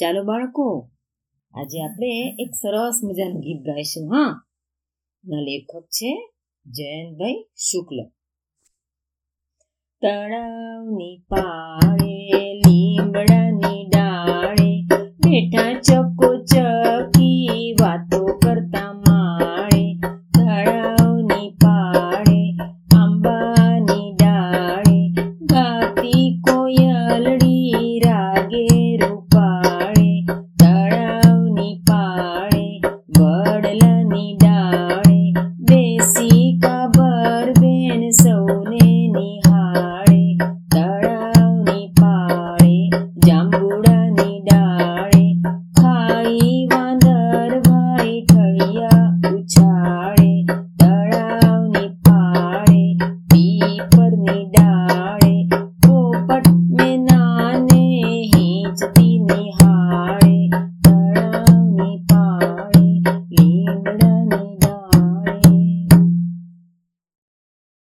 ચાલો બાળકો, આજે આપણે એક સરસ મજાનું ગીત ગાઈશું, હા? ના લેખક છે જયંતભાઈ શુક્લ. તળાવની પાળે, લીમડાની ડાળે બેઠા ચકો ચકી ಕೂಡ